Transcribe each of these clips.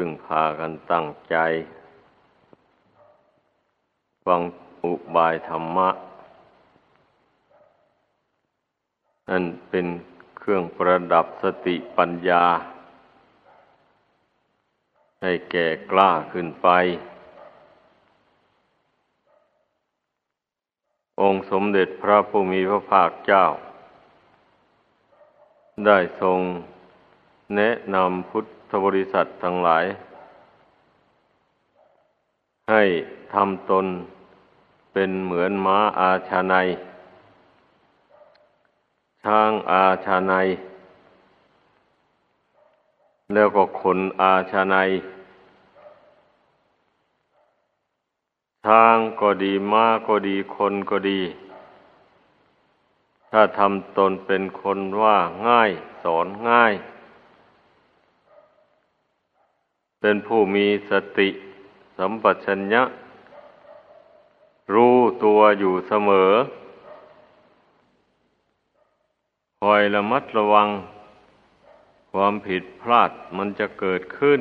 พึ่งพากันตั้งใจ ฟังอุบายธรรมะ นั่นเป็นเครื่องประดับสติปัญญา ให้แก่กล้าขึ้นไป องค์สมเด็จพระผู้มีพระภาคเจ้า ได้ทรงแนะนำพุทธ บริษัททั้งหลาย ให้ทำตนเป็นเหมือนม้าอาชาในช้างอาชาในแล้วก็ขนอาชาในช้างก็ดีม้าก็ดีคนก็ดี ถ้าทำตนเป็นคนว่าง่าย สอนง่าย เป็นผู้มีสติสัมปชัญญะ รู้ตัวอยู่เสมอ คอยระมัดระวัง ความผิดพลาดมันจะเกิดขึ้น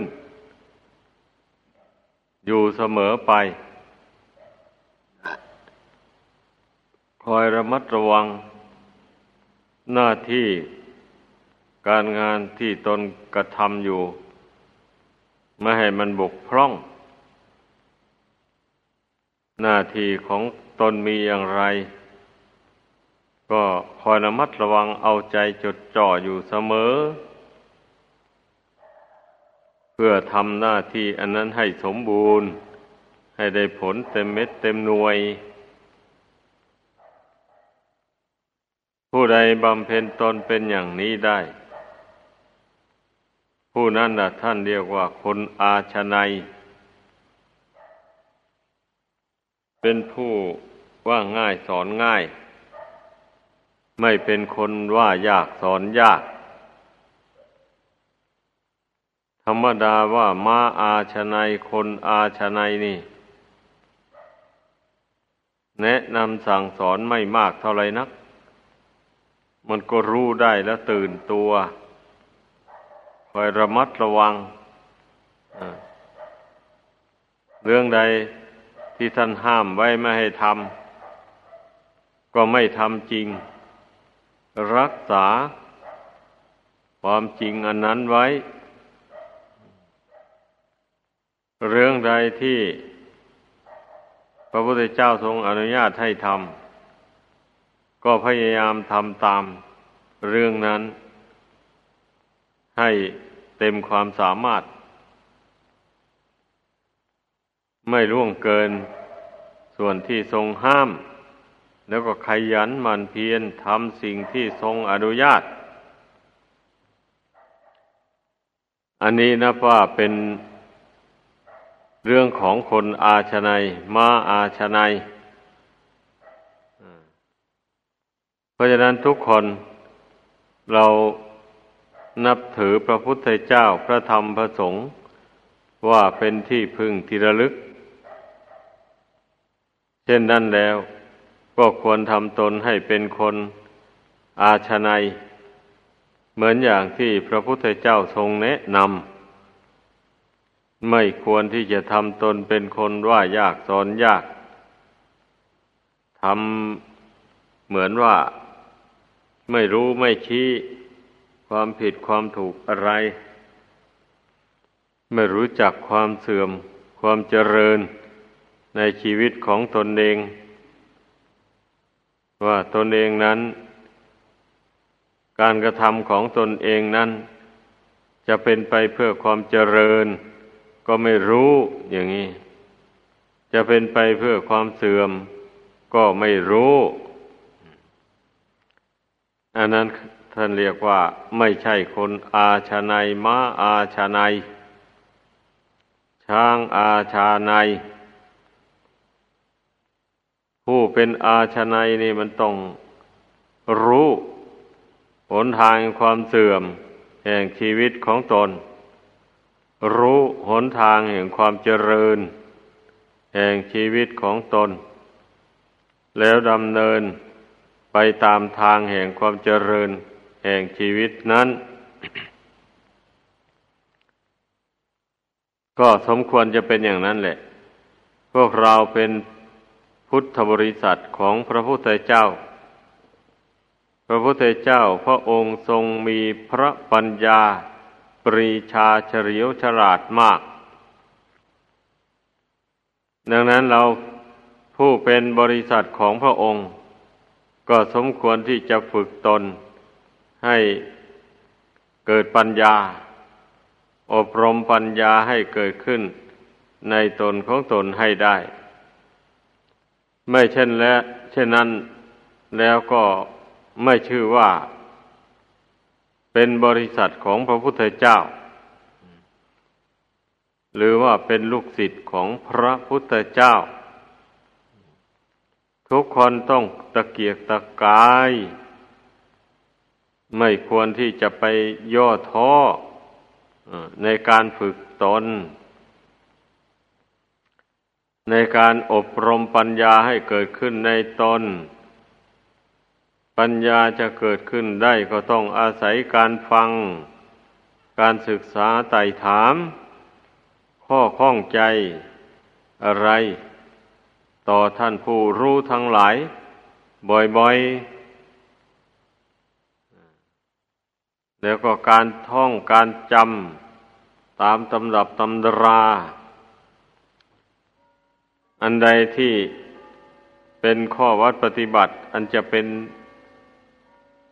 อยู่เสมอไป คอยระมัดระวัง หน้าที่การงานที่ตนกระทำอยู่ ไม่ให้มันบกพร่อง หน้าที่ของตนมีอย่างไร ก็คอยระมัดระวังเอาใจจดจ่ออยู่เสมอ เพื่อทำหน้าที่อันนั้นให้สมบูรณ์ ให้ได้ผลเต็มเม็ดเต็มหน่วย ผู้ใดบำเพ็ญตนเป็นอย่างนี้ได้ ผู้นั้นนะท่านเรียกว่าคนอาชนัย เป็นผู้ว่าง่ายสอนง่าย ไม่เป็นคนว่ายากสอนยาก ธรรมดาว่ามาอาชนัยคนอาชนัยนี่ แนะนำสั่งสอนไม่มากเท่าไรนัก มันก็รู้ได้แล้วตื่นตัว คอยระมัดระวังเรื่องใดที่ท่านห้ามไว้ไม่ให้ทำก็ไม่ทำจริง รักษาความจริงอันนั้นไว้ เรื่องใดที่พระพุทธเจ้าทรงอนุญาตให้ทำก็พยายามทำตามเรื่องนั้น ให้เต็มความสามารถ ไม่ล่วงเกิน ส่วนที่ทรงห้าม แล้วก็ขยันหมั่นเพียรทำสิ่งที่ทรงอนุญาต อันนี้นะว่าเป็นเรื่องของคนอาชนัยมาอาชนัยเพราะฉะนั้นทุกคนเรา นับถือพระพุทธเจ้าพระธรรมพระสงฆ์ว่าเป็นที่พึ่งที่ระลึก เช่นนั้นแล้ว ก็ควรทำตนให้เป็นคนอาชนัยเหมือนอย่างที่พระพุทธเจ้าทรงแนะนำไม่ควรที่จะทำตนเป็นคนว่ายากสอนยากทำเหมือนว่าไม่รู้ไม่ชี้ ความผิดความถูกอะไร ไม่รู้จักความเสื่อม ความเจริญในชีวิตของตนเอง ว่าตนเองนั้น การกระทำของตนเองนั้น จะเป็นไปเพื่อความเจริญ ก็ไม่รู้อย่างนี้ จะเป็นไปเพื่อความเสื่อม ก็ไม่รู้ อันนั้น ท่านเรียกว่าไม่ใช่คนอาชาในม้าอาชาในช้างอาชาในผู้เป็นอาชาในนี่มันต้องรู้หนทางความเสื่อม แห่งชีวิตของตน รู้หนทางแห่งความเจริญ แห่งชีวิตของตน แล้วดำเนินไปตามทางแห่งความเจริญ แห่งชีวิตนั้น ก็สมควรจะเป็นอย่างนั้นแหละ พวกเราเป็นพุทธบริษัทของพระพุทธเจ้า พระพุทธเจ้าพระองค์ทรงมีพระปัญญา ปรีชาเฉลียวฉลาดมาก ดังนั้นเราผู้เป็นบริษัทของพระองค์ ก็สมควรที่จะฝึกตน ให้เกิดปัญญา อบรมปัญญาให้เกิดขึ้นในตนของตนให้ได้ ไม่เช่นและเช่นนั้นแล้วก็ไม่ชื่อว่า เป็นบริษัทของพระพุทธเจ้า หรือว่าเป็นลูกศิษย์ของพระพุทธเจ้า ทุกคนต้องตะเกียกตะกาย ไม่ควรที่จะไปย่อท้อในการฝึกตน ในการอบรมปัญญาให้เกิดขึ้นในตน ปัญญาจะเกิดขึ้นได้ก็ต้องอาศัยการฟัง การศึกษาไต่ถาม ข้อข้องใจอะไร ต่อท่านผู้รู้ทั้งหลาย บ่อยๆ แล้วก็การท่องการจำตามตำรับตำรา อันใดที่เป็นข้อวัดปฏิบัติ อันจะเป็น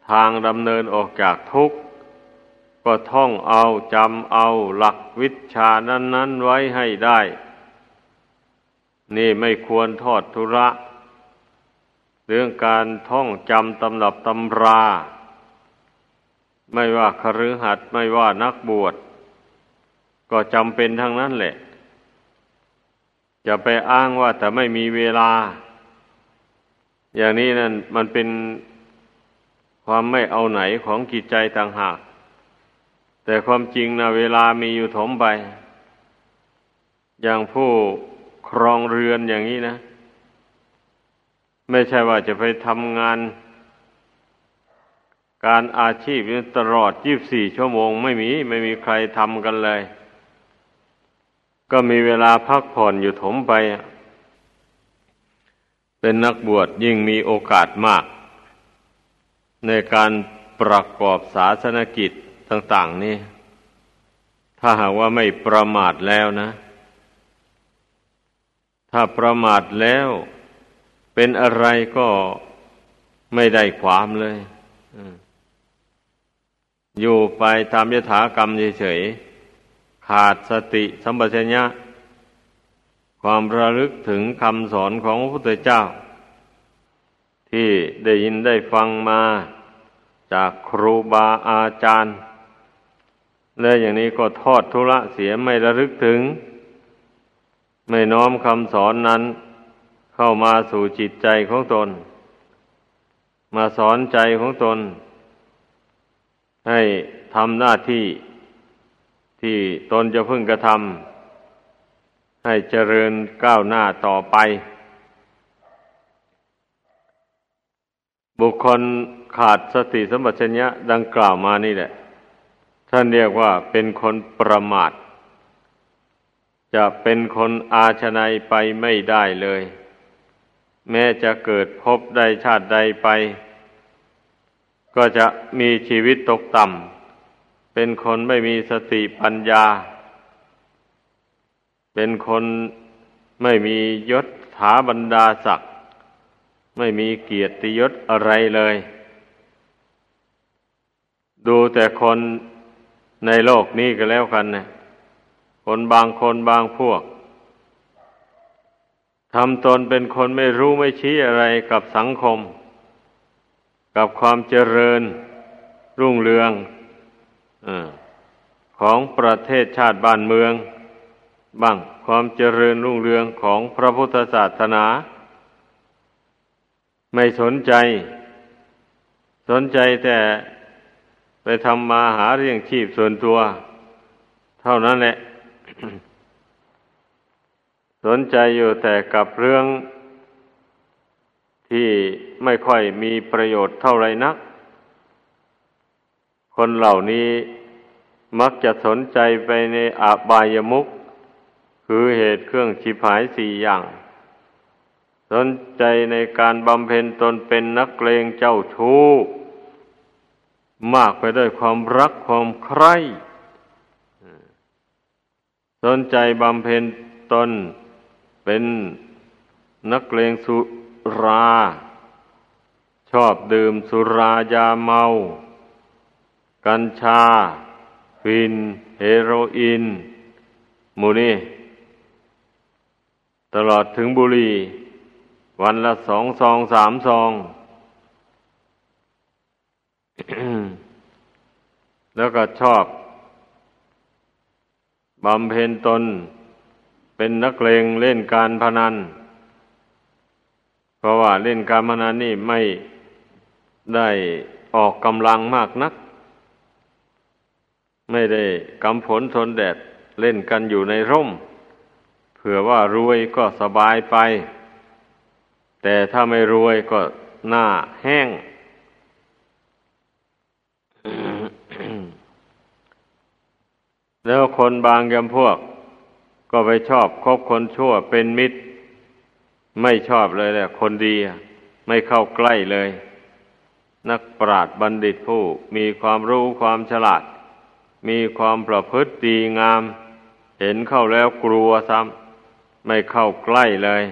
ทางดำเนินออกจากทุกข์ ก็ท่องเอาจำเอาหลักวิชานั้น ๆ ไว้ให้ได้ นี่ไม่ควรทอดทุระ เรื่องการท่องจำตำรับตำรา ไม่ว่าคฤหัสถ์ไม่ว่านักบวช ก็จำเป็นทั้งนั้นแหละ จะไปอ้างว่าแต่ไม่มีเวลา อย่างนี้นั่นมันเป็นความไม่เอาไหนของจิตใจต่างหาก แต่ความจริงนะเวลามีอยู่ถมไป อย่างผู้ครองเรือนอย่างนี้นะ ไม่ใช่ว่าจะไปทำงาน การอาชีพตลอดยี่บสี่ชั่วโมงไม่มีไม่มีใครทำกันเลย ก็มีเวลาพักผ่อนอยู่ถมไป เป็นนักบวชยิ่งมีโอกาสมาก ในการประกอบศาสนกิจต่าง ๆ นี่ ถ้าหากว่าไม่ประมาทแล้วนะ ถ้าประมาทแล้ว เป็นอะไรก็ไม่ได้ความเลย อืม อยู่ไปตามยถากรรมเฉยๆขาดสติสัมปชัญญะ ความระลึกถึงคำสอนของพระพุทธเจ้า ที่ได้ยินได้ฟังมาจากครูบาอาจารย์ และอย่างนี้ก็ทอดทุระเสียไม่ระลึกถึง ไม่น้อมคำสอนนั้น เข้ามาสู่จิตใจของตน มาสอนใจของตน ให้ทำหน้าที่ที่ตนจะพึ่งกระทำให้เจริญก้าวหน้าต่อไป บุคคลขาดสติสมบัติชญะดังกล่าวมานี่แหละ ท่านเรียกว่าเป็นคนประมาท จะเป็นคนอาชนัยไปไม่ได้เลย แม้จะเกิดพบใดชาติใดไป ก็จะมีชีวิตตกต่ำ เป็นคนไม่มีสติปัญญา เป็นคนไม่มียศถาบรรดาศักดิ์ ไม่มีเกียรติยศอะไรเลย ดูแต่คนในโลกนี้ก็แล้วกันนะคนบางคนบางพวกทำตนเป็นคนไม่รู้ไม่ชี้อะไรกับสังคม กับความเจริญรุ่งเรืองอของประเทศชาติบ้านเมือง บ้างความเจริญรุ่งเรืองของพระพุทธศาสนา ไม่สนใจ สนใจแต่ไปทำมาหาเรื่องชีพส่วนตัว เท่านั้นแหละ สนใจอยู่แต่กับเรื่อง ที่ไม่ค่อยมีประโยชน์เท่าไรนัก คนเหล่านี้มักจะสนใจไปในอาบายมุกคือเหตุเครื่องชิบหายสี่อย่าง สนใจในการบำเพ็ญตนเป็นนักเลงเจ้าชู้ มากไปด้วยความรักความใคร่สนใจบำเพ็ญตนเป็นนักเลงสุ รา ชอบดื่มสุรายาเมา กัญชา ฟิน เฮโรอีนมูนี่ ตลอดถึงบุหรี่ วันละสองซองสามซอง แล้วก็ชอบบำเพ็ญตนเป็นนักเลงเล่นการพนัน ราะว่าเล่นการพนันนี่ไม่ได้ออกกำลังมากนัก ไม่ได้กำผลทนแดดเล่นกันอยู่ในร่ม เผื่อว่ารวยก็สบายไป แต่ถ้าไม่รวยก็หน้าแห้ง แล้วคนบางยำพวก ก็ไปชอบคบคนชั่วเป็นมิตร ไม่ชอบเลยแหละคนดีไม่เข้าใกล้เลย นักปราชญ์บัณฑิตผู้ มีความรู้ความฉลาด มีความประพฤติดีงาม เห็นเข้าแล้วกลัวซ้ำไม่เข้าใกล้เลย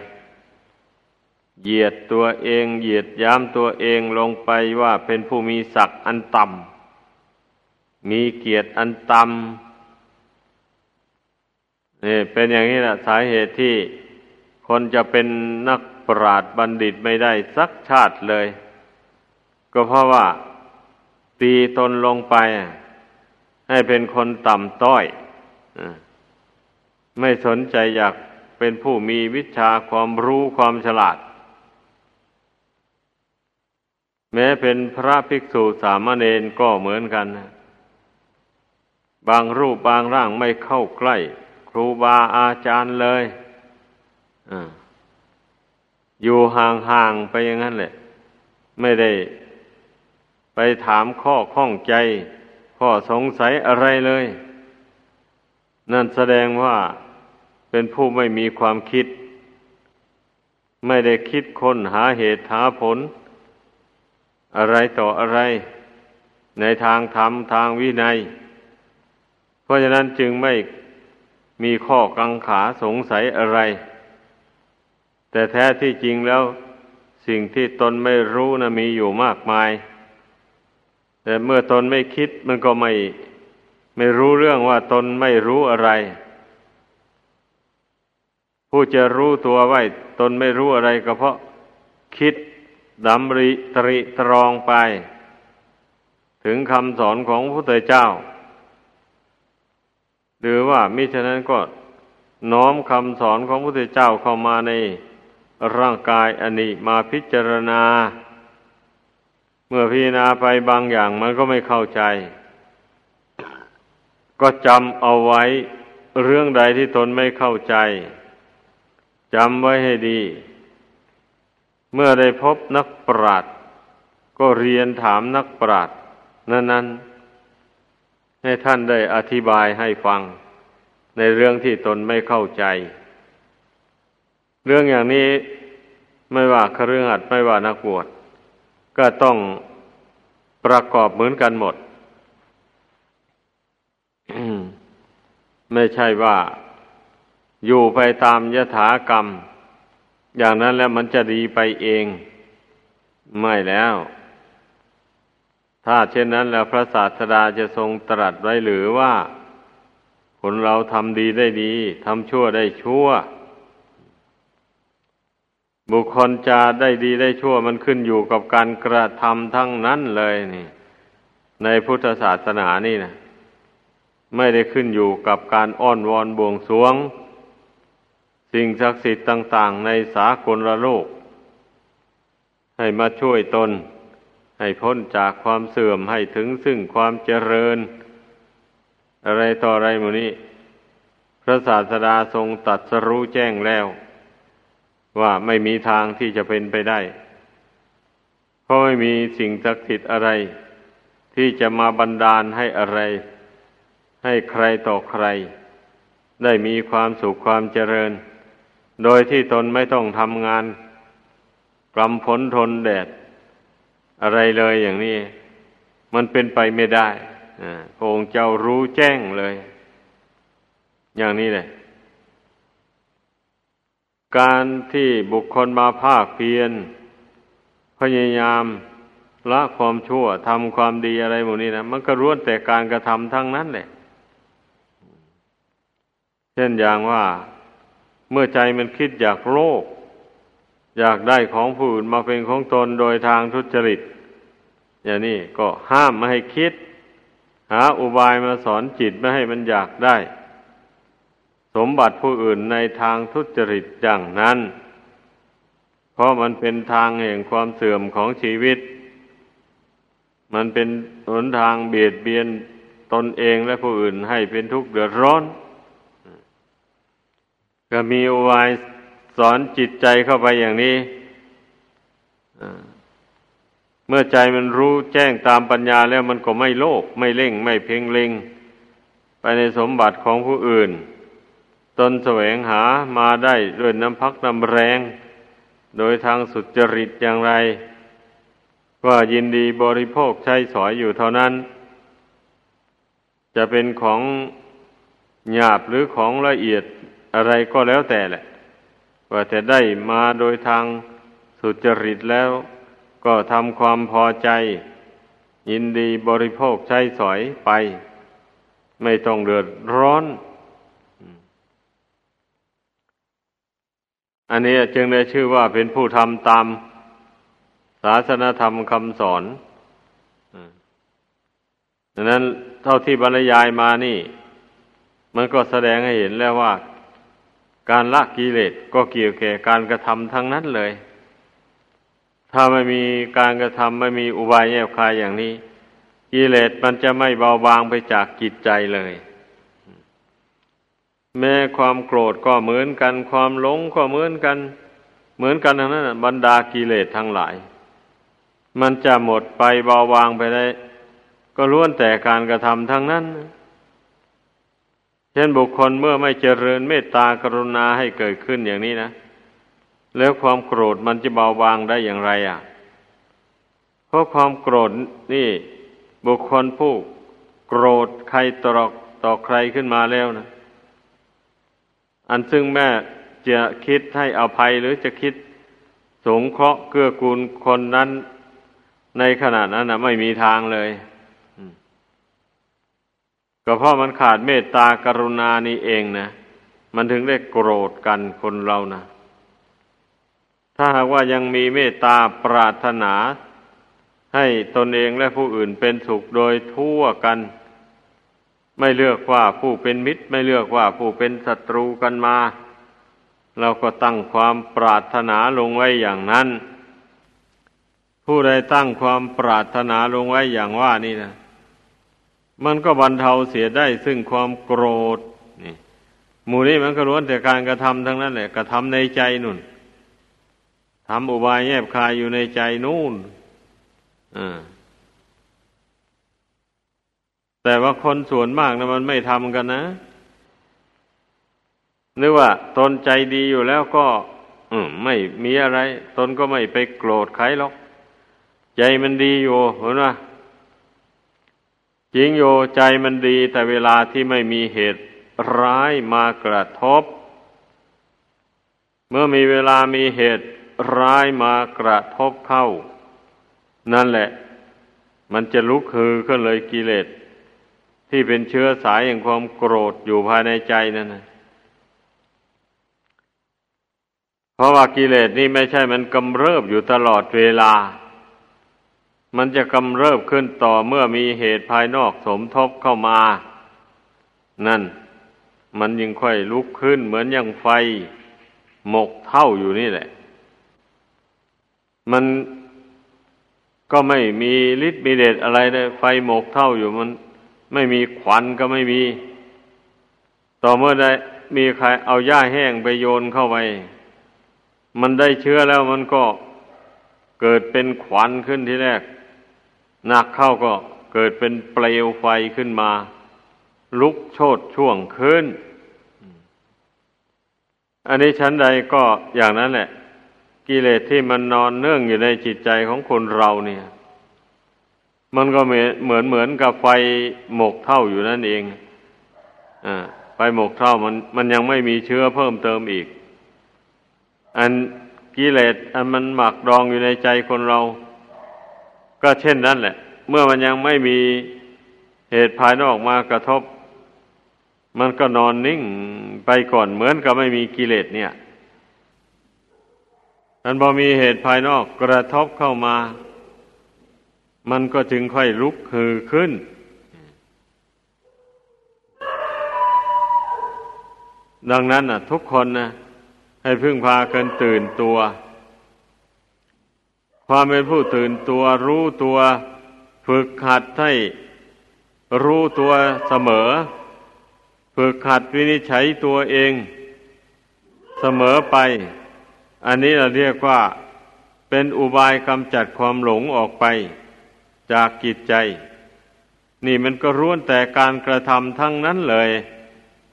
เหยียดตัวเองเหยียดย้ำตัวเองลงไปว่าเป็นผู้มีศักดิ์อันต่ำมีเกียรติอันต่ำนี่เป็นอย่างนี้แหละสาเหตุที่ คนจะเป็นนักปราชญ์บัณฑิตไม่ได้สักชาติเลย ก็เพราะว่าตีตนลงไป ให้เป็นคนต่ำต้อยไม่สนใจอยากเป็นผู้มีวิชาความรู้ความฉลาด แม้เป็นพระภิกษุสามเณรก็เหมือนกัน บางรูปบางร่างไม่เข้าใกล้ ครูบาอาจารย์เลย อยู่ห่างๆไปอย่างนั้นแหละ ไม่ได้ไปถามข้อข้องใจ ข้อสงสัยอะไรเลย นั่นแสดงว่าเป็นผู้ไม่มีความคิด ไม่ได้คิดค้นหาเหตุหาผล อะไรต่ออะไร ในทางธรรมทางวินัย เพราะฉะนั้นจึงไม่มีข้อกังขาสงสัยอะไร แต่แท้ที่จริงแล้ว สิ่งที่ตนไม่รู้นะมีอยู่มากมาย แต่เมื่อตนไม่คิดมันก็ไม่ไม่รู้เรื่องว่าตนไม่รู้อะไร ผู้จะรู้ตัวไว้ ตนไม่รู้อะไรก็เพราะคิดดำริตริตรองไป ถึงคำสอนของพระพุทธเจ้า หรือว่ามิฉะนั้นก็น้อมคำสอนของพระพุทธเจ้าเข้ามาใน ร่างกายอันนี้มาพิจารณา เมื่อพิจารณาไปบางอย่างมันก็ไม่เข้าใจ ก็จำเอาไว้เรื่องใดที่ตนไม่เข้าใจจำไว้ให้ดี เมื่อได้พบนักปราชญ์ก็เรียนถามนักปราชญ์นั้นๆ ให้ท่านได้อธิบายให้ฟัง ในเรื่องที่ตนไม่เข้าใจ เรื่องอย่างนี้ไม่ว่าครือขัดไม่ว่านักบวชก็ต้องประกอบเหมือนกันหมด ไม่ใช่ว่าอยู่ไปตามยถากรรม อย่างนั้นแล้วมันจะดีไปเอง ไม่แล้ว ถ้าเช่นนั้นแล้วพระศาสดาจะทรงตรัสไว้หรือว่า คนเราทำดีได้ดีทำชั่วได้ชั่ว บุคคลจะได้ดีได้ชั่วมันขึ้นอยู่กับการกระทำทั้งนั้นเลยนี่ ในพุทธศาสนานี่นะไม่ได้ขึ้นอยู่กับการอ้อนวอนบวงสวง สิ่งศักดิ์สิทธิ์ต่าง ๆ ในสากลโลก ให้มาช่วยตน ให้พ้นจากความเสื่อมให้ถึงซึ่งความเจริญ อะไรต่ออะไรมูนี้ พระศาสดาทรงตัดสรู้แจ้งแล้ว ว่าไม่มีทางที่จะเป็นไปได้ เพราะไม่มีสิ่งศักดิ์สิทธิ์อะไร ที่จะมาบันดาลให้อะไร ให้ใครต่อใคร ได้มีความสุขความเจริญ โดยที่ตนไม่ต้องทำงานกำพ้นทนแดด อะไรเลยอย่างนี้ มันเป็นไปไม่ได้พระองค์เจ้ารู้แจ้งเลย อย่างนี้เลย การที่บุคคลมาภาคเพียรพยายามละความชั่วทำความดีอะไรหมดนี้นะมันก็ล้วนแต่การกระทำทั้งนั้นแหละเช่นอย่างว่า เมื่อใจมันคิดอยากโลภอยากได้ของผู้อื่นมาเป็นของตนโดยทางทุจริต อย่างนี้ก็ห้ามไม่ให้คิด หาอุบายมาสอนจิตไม่ให้มันอยากได้ สมบัติผู้อื่นในทางทุจริตอย่างนั้น เพราะมันเป็นทางแห่งความเสื่อมของชีวิต มันเป็นหนทางเบียดเบียนตนเองและผู้อื่นให้เป็นทุกข์เดือดร้อน ก็มีอุบายสอนจิตใจเข้าไปอย่างนี้ เมื่อใจมันรู้แจ้งตามปัญญาแล้วมันก็ไม่โลภไม่เล่ง ไม่เพ่งเล็ง ไปในสมบัติของผู้อื่น ตนแสวงหามาได้ด้วยน้ำพักน้ำแรง โดยทางสุจริตอย่างไร ว่ายินดีบริโภคใช้สอยอยู่เท่านั้น จะเป็นของหยาบหรือของละเอียดอะไรก็แล้วแต่แหละ ว่าจะได้มาโดยทางสุจริตแล้ว ก็ทำความพอใจ ยินดีบริโภคใช้สอยไป ไม่ต้องเดือดร้อน อันนี้จึงได้ชื่อว่าเป็นผู้ทำตามศาสนธรรมคำสอนดังนั้นเท่าที่บรรยายมานี่ มันก็แสดงให้เห็นแล้วว่า การละกิเลสก็เกี่ยวแก่การกระทำทั้งนั้นเลย ถ้าไม่มีการกระทำไม่มีอุบายแยบคายอย่างนี้กิเลสมันจะไม่เบาบางไปจากจิตใจเลย แม้ความโกรธก็เหมือนกัน ความหลงก็เหมือนกัน เหมือนกันทั้งนั้นบรรดากิเลสทั้งหลาย มันจะหมดไปเบาบางไปได้ ก็ล้วนแต่การกระทำทั้งนั้น เช่นบุคคลเมื่อไม่เจริญเมตตากรุณาให้เกิดขึ้นอย่างนี้นะ แล้วความโกรธมันจะเบาบางได้อย่างไรอะ เพราะความโกรธนี่ บุคคลผู้โกรธใครตรอกต่อใครขึ้นมาแล้วนะ อันซึ่งแม่จะคิดให้อภัยหรือจะคิดสงเคราะห์เกื้อกูลคนนั้นในขณะนั้นนะไม่มีทางเลย ก็เพราะมันขาดเมตตากรุณานี่เองนะ มันถึงได้โกรธกันคนเรานะ ถ้าหากว่ายังมีเมตตาปรารถนา ให้ตนเองและผู้อื่นเป็นสุขโดยทั่วกัน ไม่เลือกว่าผู้เป็นมิตร ไม่เลือกว่าผู้เป็นศัตรูกันมา เราก็ตั้งความปรารถนาลงไว้อย่างนั้น ผู้ใดตั้งความปรารถนาลงไว้อย่างว่านี่นะมันก็บรรเทาเสียได้ซึ่งความโกรธนี่หมู่นี้มันก็ล้วนแต่การกระทำทั้งนั้นแหละกระทำในใจนุ่นทำอุบายแยบคายอยู่ในใจนู่น แต่ว่าคนส่วนมากนะมันไม่ทำกันนะนึกว่าตนใจดีอยู่แล้วก็อืมไม่มีอะไร ตนก็ไม่ไปโกรธใครหรอก ใจมันดีอยู่เห็นไหมจริงโยใจมันดี แต่เวลาที่ไม่มีเหตุร้ายมากระทบ เมื่อมีเวลามีเหตุร้ายมากระทบเข้า นั่นแหละ มันจะลุกฮือขึ้นเลยกิเลส ที่เป็นเชื้อสายแห่งความโกรธอยู่ภายในใจนั่นนะเพราะว่ากิเลสนี่ไม่ใช่มันกำเริบอยู่ตลอดเวลา มันจะกำเริบขึ้นต่อเมื่อมีเหตุภายนอกสมทบเข้ามา นั่น มันยังค่อยลุกขึ้นเหมือนอย่างไฟหมกเท่าอยู่นี่แหละ มันก็ไม่มีฤทธิ์มีเดชอะไรเลยไฟหมกเท่าอยู่มัน ไม่มีควันก็ไม่มี ต่อเมื่อได้มีใครเอาหญ้าแห้งไปโยนเข้าไป มันได้เชื้อแล้วมันก็เกิดเป็นควันขึ้นที่แรก หนักเข้าก็เกิดเป็นเปลวไฟขึ้นมา ลุกโชดช่วงขึ้น อันนี้ชั้นใดก็อย่างนั้นแหละ กิเลสที่มันนอนเนื่องอยู่ในจิตใจของคนเราเนี่ย มันก็เหมือนเหมือนกับไฟหมกเท่าอยู่นั่นเองอ่าไฟหมกเท่ามันมันยังไม่มีเชื้อเพิ่มเติมอีก อันกิเลสอันมันหมักดองอยู่ในใจคนเรา ก็เช่นนั้นแหละ เมื่อมันยังไม่มีเหตุภายนอกมากระทบ มันก็นอนนิ่งไปก่อนเหมือนกับไม่มีกิเลสเนี่ยอันพอมีเหตุภายนอกกระทบเข้ามา มันก็จึงค่อยลุกฮือขึ้น ดังนั้นนะทุกคนนะให้พึ่งพากันตื่นตัว ความเป็นผู้ตื่นตัวรู้ตัวฝึกหัดให้รู้ตัวเสมอ ฝึกหัดวินิจฉัยตัวเองเสมอไป อันนี้เราเรียกว่าเป็นอุบายกำจัดความหลงออกไป จากกิจใจ นี่มันก็ร้วนแต่การกระทำทั้งนั้นเลย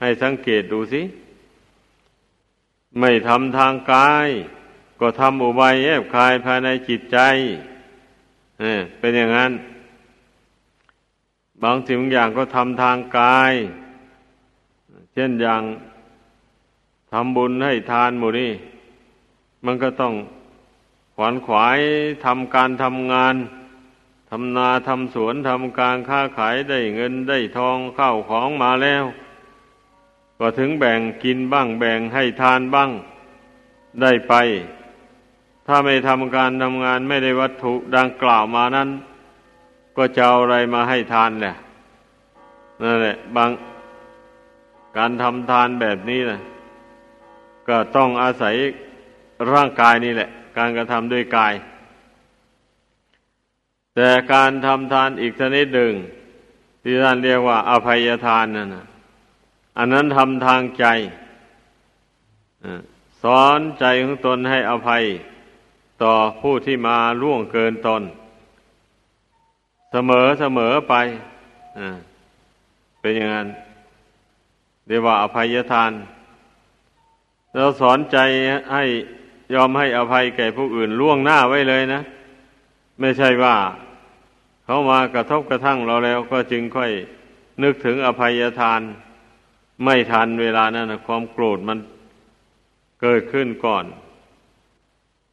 ให้สังเกตดูสิไม่ทำทางกาย ก็ทำอุบายแยบคายภายในจิตใจเเป็นอย่างนั้น บางสิ่งบางอย่างก็ทำทางกาย เช่นอย่างทำบุญให้ทานหมู่นี่มันก็ต้องขวนขวายทำการทำงาน ทำนาทำสวนทำการค้าขายได้เงินได้ทองเข้าของมาแล้ว ก็ถึงแบ่งกินบ้างแบ่งให้ทานบ้างได้ไป ถ้าไม่ทำการทำงานไม่ได้วัตถุดังกล่าวมานั้น ก็จะเอาอะไรมาให้ทานแหละนั่นแหละบางการทำทานแบบนี้นะก็ต้องอาศัยร่างกายนี่แหละ การกระทำด้วยกาย แต่การทำทานอีกชนิดหนึ่ง ที่ท่านเรียกว่า อภัยทานนั่นนะอันนั้นทำทางใจสอนใจของตนให้อภัย ต่อผู้ที่มาล่วงเกินตน เสมอเสมอไปเป็นอย่างนั้นเรียกว่าอภัยทาน เราสอนใจให้ยอมให้อภัยแก่ผู้อื่นล่วงหน้าไว้เลยนะ ไม่ใช่ว่า เขามากระทบกระทั่งเราแล้วก็จึงค่อยนึกถึงอภัยทาน ไม่ทันเวลานั้นนะความโกรธมันเกิดขึ้นก่อน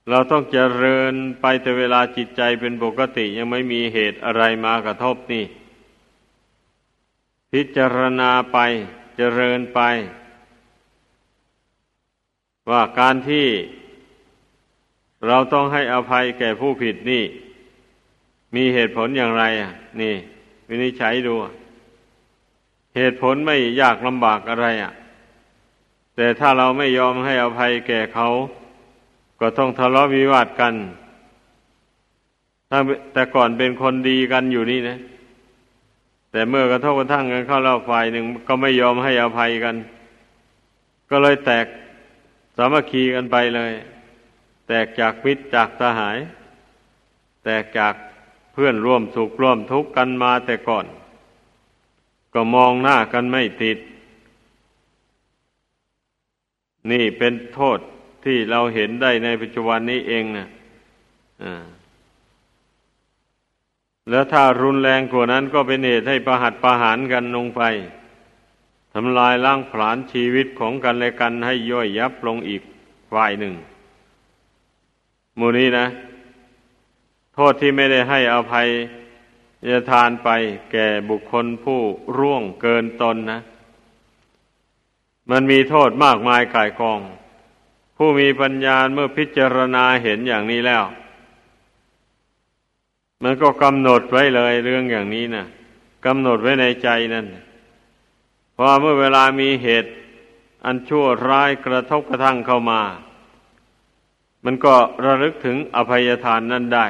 เราต้องเจริญไปแต่เวลาจิตใจเป็นปกติยังไม่มีเหตุอะไรมากระทบนี่ พิจารณาไปเจริญไป ว่าการที่เราต้องให้อภัยแก่ผู้ผิดนี่ มีเหตุผลอย่างไรอะ นี่ วินิจฉัยดู เหตุผลไม่ยากลำบากอะไรอะ แต่ถ้าเราไม่ยอมให้อภัยแก่เขา ก็ต้องทะเลาะวิวาทกันถ้าแต่ก่อนเป็นคนดีกันอยู่นี่นะ แต่เมื่อกระทบกระทั่งกันเข้าแล้วฝ่ายหนึ่งก็ไม่ยอมให้อภัยกัน ก็เลยแตกสามัคคีกันไปเลย แตกจากมิตรจากสหาย แตกจาก พื่อนร่วมสุขร่วมทุกข์กันมาแต่ก่อน ก็มองหน้ากันไม่ติด นี่เป็นโทษที่เราเห็นได้ในปัจจุบันนี้เองนะอ่าแล้วถ้ารุนแรงกว่านั้นก็เป็นเหตุให้ประหัตประหารกันลงไปทำลายล้างผลาญชีวิตของกันและกันให้ย่อยยับลงอีกฝ่ายหนึ่งมูนี้นะ โทษที่ไม่ได้ให้อภัยจะทานไปแก่บุคคลผู้ร่วงเกินตนนะ มันมีโทษมากมายกายกอง ผู้มีปัญญาเมื่อพิจารณาเห็นอย่างนี้แล้ว มันก็กำหนดไว้เลยเรื่องอย่างนี้นะกำหนดไว้ในใจนั่นพอเมื่อเวลามีเหตุ อันชั่วร้ายกระทบกระทั่งเข้ามา มันก็ระลึกถึงอภัยทานนั่นได้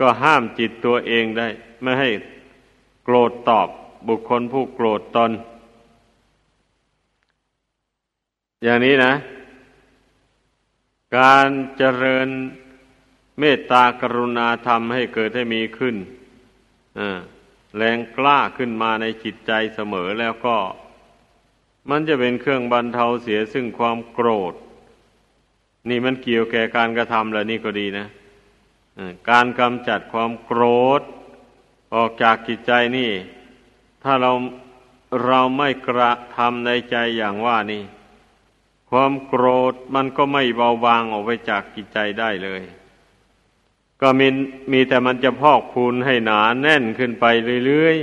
ก็ห้ามจิตตัวเองได้ ไม่ให้โกรธตอบบุคคลผู้โกรธตน อย่างนี้นะ การเจริญเมตตากรุณาธรรมให้เกิดให้มีขึ้นแรงกล้าขึ้นมาในจิตใจเสมอแล้วก็ มันจะเป็นเครื่องบรรเทาเสียซึ่งความโกรธ นี่มันเกี่ยวแก่การกระทำแล้วนี่ก็ดีนะ การกำจัดความโกรธ ออกจากจิตใจนี่ ถ้าเราเราไม่กระทำในใจอย่างว่านี่ ความโกรธมันก็ไม่เบาบางออกไปจากจิตใจได้เลย ก็มีมีแต่มันจะพอกพูนให้หนาแน่นขึ้นไปเรื่อย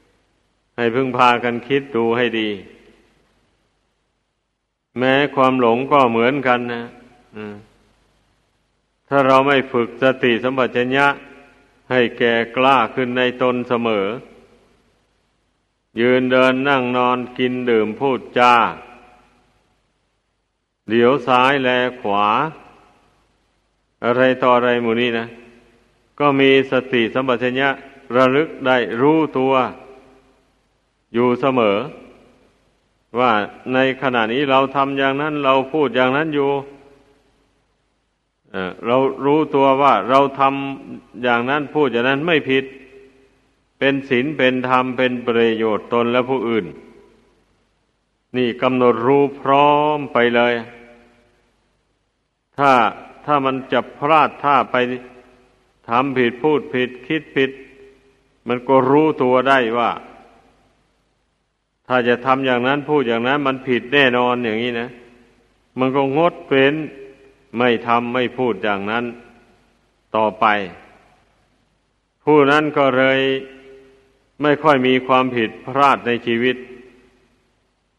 ๆ ให้พึ่งพากันคิดดูให้ดี แม้ความหลงก็เหมือนกันนะ ถ้าเราไม่ฝึกสติสัมปชัญญะ ให้แก่กล้าขึ้นในตนเสมอ ยืนเดินนั่งนอนกินดื่มพูดจาเดี๋ยวซ้ายแลขวา อะไรต่ออะไรหมู่นี้นะ ก็มีสติสัมปชัญญะระลึกได้รู้ตัวอยู่เสมอ ว่าในขณะนี้เราทำอย่างนั้นเราพูดอย่างนั้นอยู่ เรารู้ตัวว่าเราทำอย่างนั้นพูดอย่างนั้นไม่ผิด เป็นศีลเป็นธรรมเป็นประโยชน์ตนและผู้อื่น นี่กำหนดรู้พร้อมไปเลย ถ้าถ้ามันจะพลาดท่าไปทำผิดพูดผิดคิดผิด มันก็รู้ตัวได้ว่า ถ้าจะทำอย่างนั้นพูดอย่างนั้น มันผิดแน่นอนอย่างนี้นะ มันก็งดเป็น ไม่ทำไม่พูดอย่างนั้นต่อไป ผู้นั้นก็เลยไม่ค่อยมีความผิดพลาดในชีวิต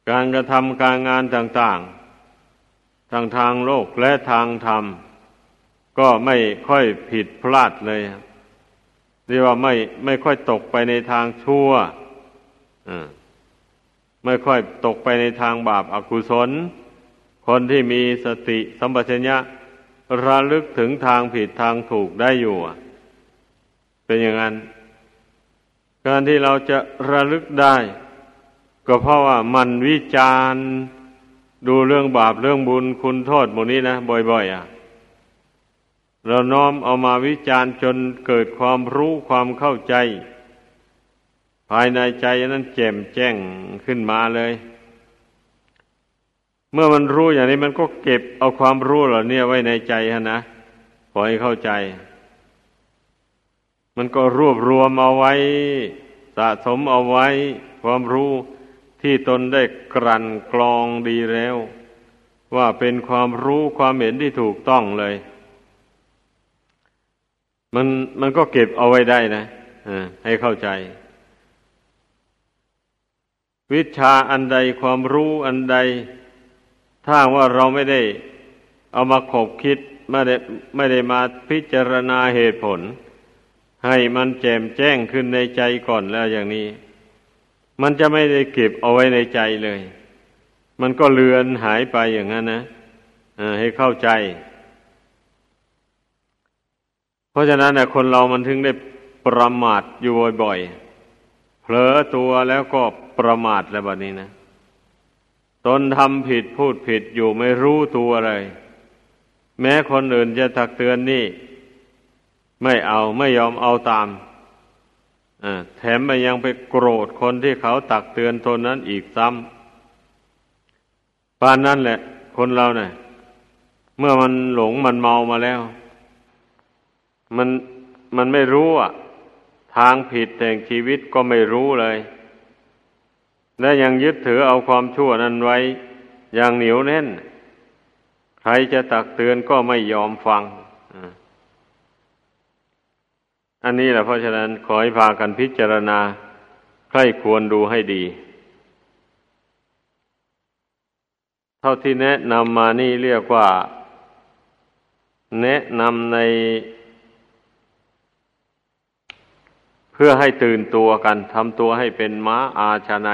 การกระทำการงานต่าง ๆ ทางทางโลกและทางธรรม ก็ไม่ค่อยผิดพลาดเลยเรียกว่าไม่ไม่ค่อยตกไปในทางชั่วไม่ค่อยตกไปในทางบาปอากุศล คนที่มีสติสัมปชัญญะระลึกถึงทางผิดทางถูกได้อยู่ เป็นอย่างนั้น การที่เราจะระลึกได้ ก็เพราะว่ามันวิจารณ์ดูเรื่องบาปเรื่องบุญคุณโทษหมดนี้นะบ่อย ๆ อะ เราน้อมเอามาวิจารณ์จนเกิดความรู้ความเข้าใจ ภายในใจนั้นแจ่มแจ้งขึ้นมาเลย เมื่อมันรู้อย่างนี้มันก็เก็บเอาความรู้เหล่านี้ไว้ในใจฮะนะขอให้เข้าใจ มันก็รวบรวมเอาไว้ สะสมเอาไว้ ความรู้ที่ตนได้กลั่นกรองดีแล้ว ว่าเป็นความรู้ความเห็นที่ถูกต้องเลย มันมันก็เก็บเอาไว้ได้นะให้เข้าใจ วิชาอันใดความรู้อันใด ถ้าว่าเราไม่ได้เอามาขบคิดไม่ได้ไม่ได้มาพิจารณาเหตุผล ให้มันแจ่มแจ้งขึ้นในใจก่อนแล้วอย่างนี้ มันจะไม่ได้เก็บเอาไว้ในใจเลย มันก็เลือนหายไปอย่างนั้นนะให้เข้าใจ เพราะฉะนั้นนะคนเรามันถึงได้ประมาทอยู่บ่อยๆเผลอตัวแล้วก็ประมาทแล้วแบบนี้นะ ตนทำผิดพูดผิดอยู่ไม่รู้ตัวเลยแม้คนอื่นจะตักเตือนนี่ ไม่เอาไม่ยอมเอาตามอแถมมันยังไปโกรธคนที่เขาตักเตือนตนนั้นอีกซ้ำปานนั้นแหละ คนเราเนะ่ยเมื่อมันหลงมันเมามาแล้ว มันมันไม่รู้อะ ทางผิดแต่งชีวิตก็ไม่รู้เลย และยังยึดถือเอาความชั่วนั้นไว้ อย่างเหนียวแน่น ใครจะตักเตือนก็ไม่ยอมฟัง อันนี้แหละเพราะฉะนั้นขอให้พากันพิจารณาใครควรดูให้ดี เท่าที่แนะนำมานี่เรียกว่า แนะนำใน เพื่อให้ตื่นตัวกันทำตัวให้เป็นม้าอาชาใน